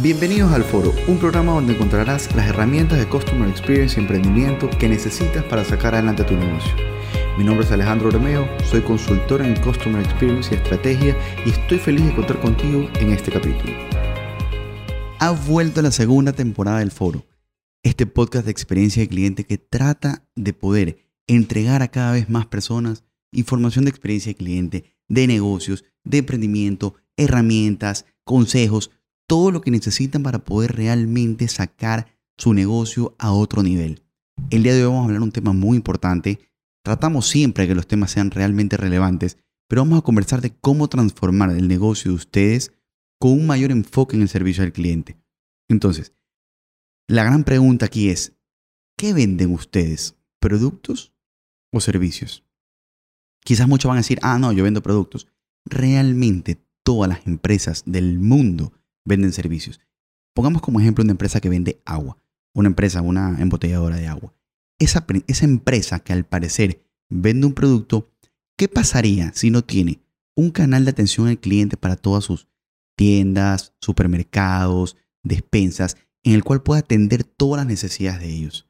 Bienvenidos al Foro, un programa donde encontrarás las herramientas de Customer Experience y emprendimiento que necesitas para sacar adelante tu negocio. Mi nombre es Alejandro Romeo, soy consultor en Customer Experience y Estrategia y estoy feliz de contar contigo en este capítulo. Ha vuelto la segunda temporada del Foro, este podcast de experiencia de cliente que trata de poder entregar a cada vez más personas información de experiencia de cliente, de negocios, de emprendimiento, herramientas, consejos, todo lo que necesitan para poder realmente sacar su negocio a otro nivel. El día de hoy vamos a hablar de un tema muy importante. Tratamos siempre que los temas sean realmente relevantes, pero vamos a conversar de cómo transformar el negocio de ustedes con un mayor enfoque en el servicio al cliente. Entonces, la gran pregunta aquí es, ¿qué venden ustedes? ¿Productos o servicios? Quizás muchos van a decir, ah, no, yo vendo productos. Realmente todas las empresas del mundo venden servicios. Pongamos como ejemplo una empresa que vende agua, una empresa, una embotelladora de agua. Esa, esa empresa que al parecer vende un producto, ¿qué pasaría si no tiene un canal de atención al cliente para todas sus tiendas, supermercados, despensas, en el cual pueda atender todas las necesidades de ellos?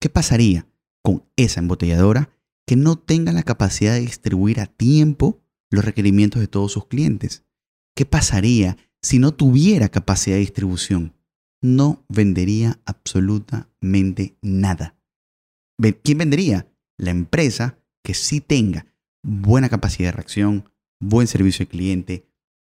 ¿Qué pasaría con esa embotelladora que no tenga la capacidad de distribuir a tiempo los requerimientos de todos sus clientes? ¿Qué pasaría si no tuviera capacidad de distribución, no vendería absolutamente nada. ¿Quién vendería? La empresa que sí tenga buena capacidad de reacción, buen servicio al cliente,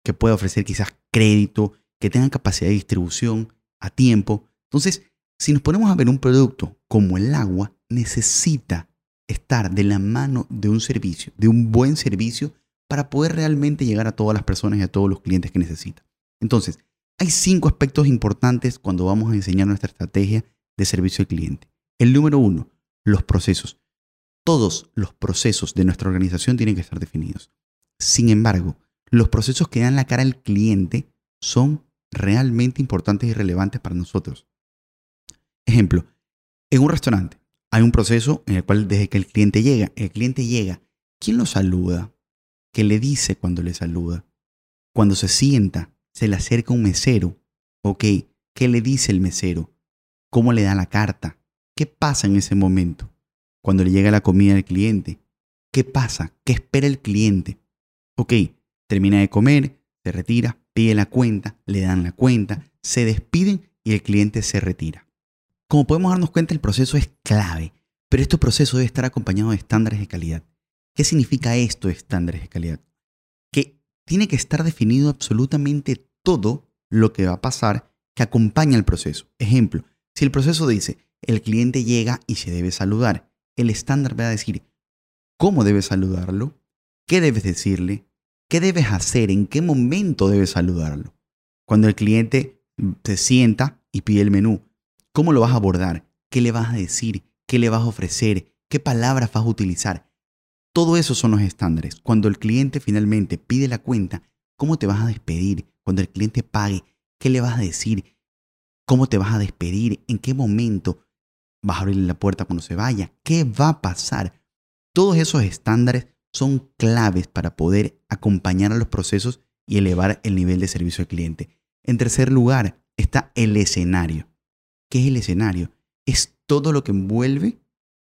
que pueda ofrecer quizás crédito, que tenga capacidad de distribución a tiempo. Entonces, si nos ponemos a ver un producto como el agua, necesita estar de la mano de un servicio, de un buen servicio, para poder realmente llegar a todas las personas y a todos los clientes que necesita. Entonces, hay cinco aspectos importantes cuando vamos a enseñar nuestra estrategia de servicio al cliente. El número uno, los procesos. Todos los procesos de nuestra organización tienen que estar definidos. Sin embargo, los procesos que dan la cara al cliente son realmente importantes y relevantes para nosotros. Ejemplo, en un restaurante hay un proceso en el cual desde que el cliente llega, el cliente llega, ¿quién lo saluda? ¿Qué le dice cuando le saluda? Cuando se sienta, se le acerca un mesero. Ok, ¿qué le dice el mesero? ¿Cómo le da la carta? ¿Qué pasa en ese momento? Cuando le llega la comida al cliente. ¿Qué pasa? ¿Qué espera el cliente? Ok, termina de comer, se retira, pide la cuenta, le dan la cuenta, se despiden y el cliente se retira. Como podemos darnos cuenta, el proceso es clave, pero este proceso debe estar acompañado de estándares de calidad. ¿Qué significa esto estándares de calidad? Tiene que estar definido absolutamente todo lo que va a pasar que acompaña el proceso. Ejemplo, si el proceso dice, el cliente llega y se debe saludar, el estándar va a decir cómo debes saludarlo, qué debes decirle, qué debes hacer, en qué momento debes saludarlo. Cuando el cliente se sienta y pide el menú, ¿cómo lo vas a abordar? ¿Qué le vas a decir? ¿Qué le vas a ofrecer? ¿Qué palabras vas a utilizar? Todo eso son los estándares. Cuando el cliente finalmente pide la cuenta, ¿cómo te vas a despedir? Cuando el cliente pague, ¿qué le vas a decir? ¿Cómo te vas a despedir? ¿En qué momento vas a abrirle la puerta cuando se vaya? ¿Qué va a pasar? Todos esos estándares son claves para poder acompañar a los procesos y elevar el nivel de servicio al cliente. En tercer lugar está el escenario. ¿Qué es el escenario? Es todo lo que envuelve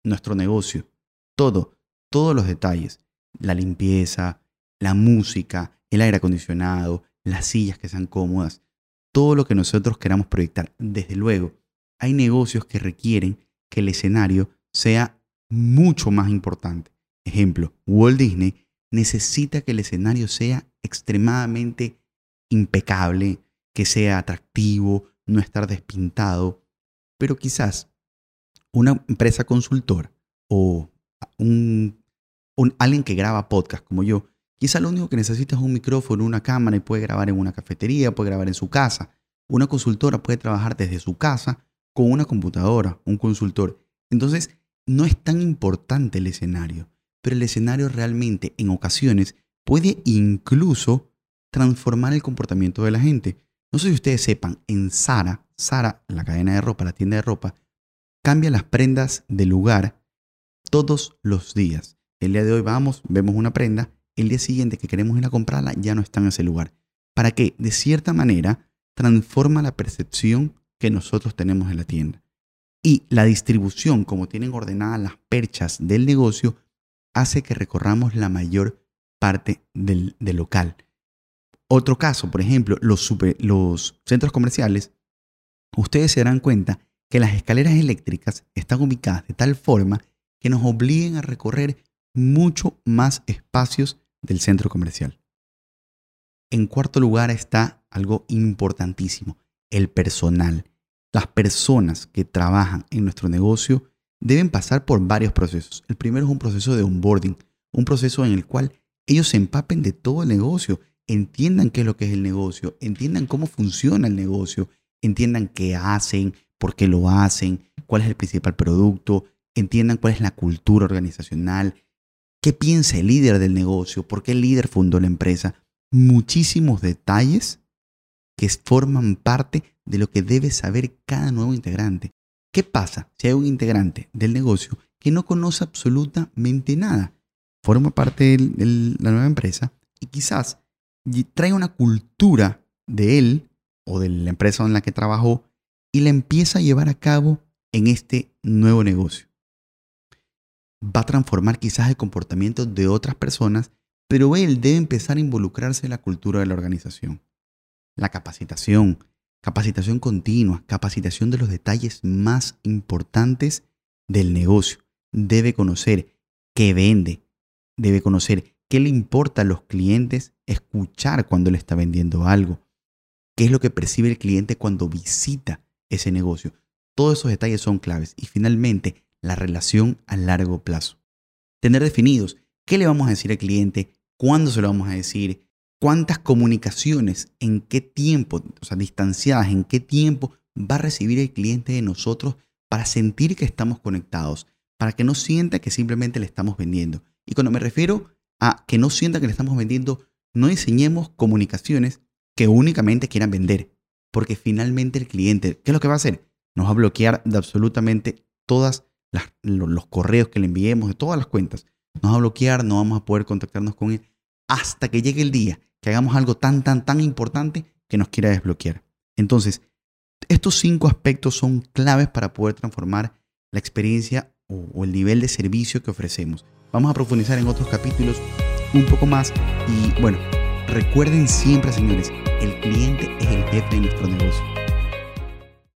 nuestro negocio. Todo todos los detalles, la limpieza, la música, el aire acondicionado, las sillas que sean cómodas, todo lo que nosotros queramos proyectar. Desde luego, hay negocios que requieren que el escenario sea mucho más importante. Ejemplo, Walt Disney necesita que el escenario sea extremadamente impecable, que sea atractivo, no estar despintado. Pero quizás una empresa consultora o un, alguien que graba podcast como yo, quizá lo único que necesita es un micrófono, una cámara y puede grabar en una cafetería, puede grabar en su casa. Una consultora puede trabajar desde su casa con una computadora, un consultor. Entonces, no es tan importante el escenario, pero el escenario realmente en ocasiones puede incluso transformar el comportamiento de la gente. No sé si ustedes sepan, en Sara, Sara, la cadena de ropa, la tienda de ropa, cambia las prendas de lugar todos los días. El día de hoy vamos, vemos una prenda, el día siguiente que queremos ir a comprarla ya no está en ese lugar. Para que, de cierta manera, transforma la percepción que nosotros tenemos en la tienda. Y la distribución, como tienen ordenadas las perchas del negocio, hace que recorramos la mayor parte del, local. Otro caso, por ejemplo, los, los centros comerciales, ustedes se darán cuenta que las escaleras eléctricas están ubicadas de tal forma que nos obliguen a recorrer mucho más espacios del centro comercial. En cuarto lugar está algo importantísimo, el personal. Las personas que trabajan en nuestro negocio deben pasar por varios procesos. El primero es un proceso de onboarding, un proceso en el cual ellos se empapen de todo el negocio, entiendan qué es lo que es el negocio, entiendan cómo funciona el negocio, entiendan qué hacen, por qué lo hacen, cuál es el principal producto, entiendan cuál es la cultura organizacional, qué piensa el líder del negocio, por qué el líder fundó la empresa. Muchísimos detalles que forman parte de lo que debe saber cada nuevo integrante. ¿Qué pasa si hay un integrante del negocio que no conoce absolutamente nada? Forma parte de la nueva empresa y quizás trae una cultura de él o de la empresa en la que trabajó y la empieza a llevar a cabo en este nuevo negocio. Va a transformar quizás el comportamiento de otras personas, pero él debe empezar a involucrarse en la cultura de la organización. La capacitación, capacitación continua, capacitación de los detalles más importantes del negocio. Debe conocer qué vende, debe conocer qué le importa a los clientes, escuchar cuando le está vendiendo algo, qué es lo que percibe el cliente cuando visita ese negocio. Todos esos detalles son claves. Y finalmente, la relación a largo plazo. Tener definidos qué le vamos a decir al cliente, cuándo se lo vamos a decir, cuántas comunicaciones, en qué tiempo, o sea, distanciadas, en qué tiempo va a recibir el cliente de nosotros para sentir que estamos conectados, para que no sienta que simplemente le estamos vendiendo. Y cuando me refiero a que no sienta que le estamos vendiendo, no diseñemos comunicaciones que únicamente quieran vender, porque finalmente el cliente, ¿qué es lo que va a hacer? Nos va a bloquear de absolutamente los correos que le enviemos, de todas las cuentas. Nos va a bloquear, no vamos a poder contactarnos con él hasta que llegue el día que hagamos algo tan, tan, tan importante que nos quiera desbloquear. Entonces, estos cinco aspectos son claves para poder transformar la experiencia o, el nivel de servicio que ofrecemos. Vamos a profundizar en otros capítulos un poco más y bueno, recuerden siempre, señores, el cliente es el jefe de nuestro negocio.